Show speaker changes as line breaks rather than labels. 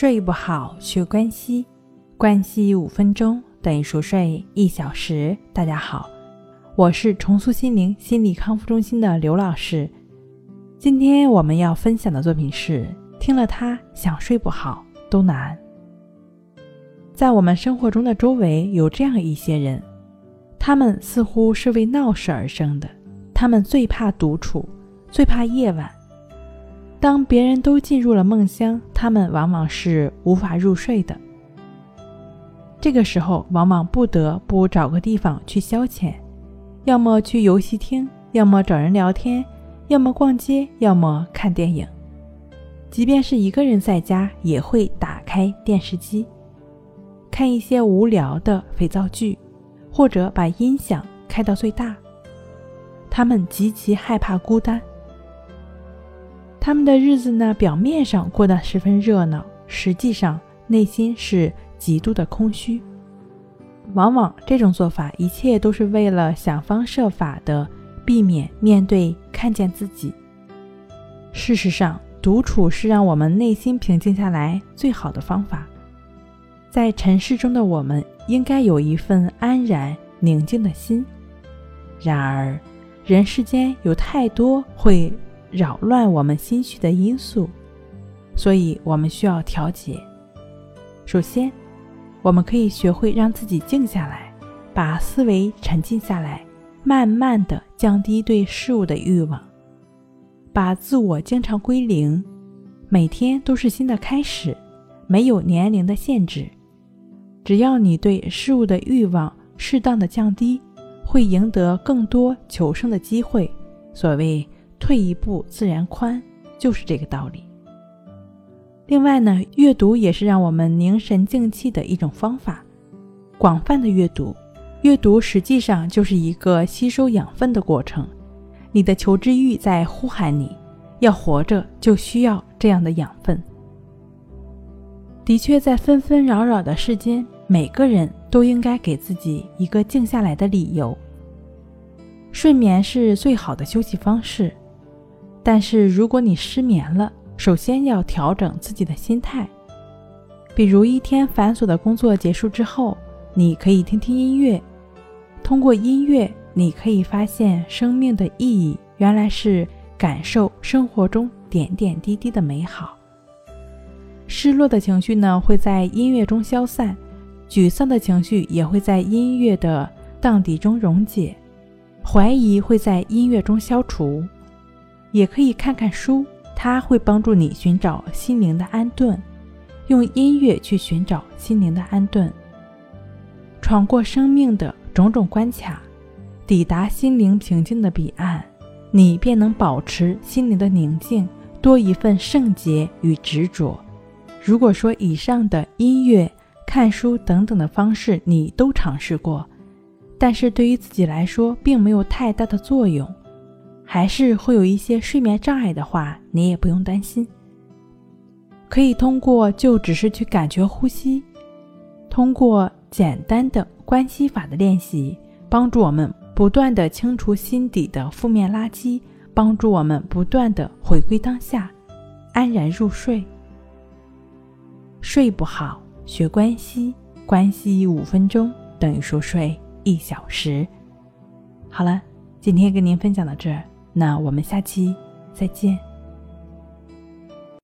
睡不好，学关系，关系五分钟等于熟睡一小时。大家好，我是重塑心灵心理康复中心的刘老师。今天我们要分享的作品是：听了它想睡不好都难。在我们生活中的周围有这样一些人，他们似乎是为闹事而生的，他们最怕独处，最怕夜晚。当别人都进入了梦乡，他们往往是无法入睡的。这个时候，往往不得不找个地方去消遣，要么去游戏厅，要么找人聊天，要么逛街，要么看电影。即便是一个人在家，也会打开电视机，看一些无聊的肥皂剧，或者把音响开到最大。他们极其害怕孤单。他们的日子呢，表面上过得十分热闹，实际上内心是极度的空虚。往往这种做法，一切都是为了想方设法的避免面对、看见自己。事实上，独处是让我们内心平静下来最好的方法。在尘世中的我们，应该有一份安然宁静的心。然而，人世间有太多会。扰乱我们心绪的因素，所以我们需要调节。首先，我们可以学会让自己静下来，把思维沉静下来，慢慢的降低对事物的欲望，把自我经常归零。每天都是新的开始，没有年龄的限制。只要你对事物的欲望适当的降低，会赢得更多求生的机会。所谓。退一步自然宽，就是这个道理。另外呢，阅读也是让我们凝神静气的一种方法。广泛的阅读，阅读实际上就是一个吸收养分的过程。你的求知欲在呼喊你，要活着就需要这样的养分。的确，在纷纷扰扰的世间，每个人都应该给自己一个静下来的理由。睡眠是最好的休息方式。但是，如果你失眠了，首先要调整自己的心态。比如，一天繁琐的工作结束之后，你可以听听音乐。通过音乐，你可以发现生命的意义，原来是感受生活中点点滴滴的美好。失落的情绪呢，会在音乐中消散；沮丧的情绪也会在音乐的荡涤中溶解；怀疑会在音乐中消除。也可以看看书，它会帮助你寻找心灵的安顿。用音乐去寻找心灵的安顿，闯过生命的种种关卡，抵达心灵平静的彼岸，你便能保持心灵的宁静，多一份圣洁与执着。如果说以上的音乐、看书等等的方式你都尝试过，但是对于自己来说并没有太大的作用。还是会有一些睡眠障碍的话，你也不用担心。可以通过就只是去感觉呼吸，通过简单的关系法的练习，帮助我们不断的清除心底的负面垃圾，帮助我们不断的回归当下，安然入睡。睡不好，学关系，关系五分钟等于熟睡一小时。好了，今天跟您分享到这儿。那我们下期再见。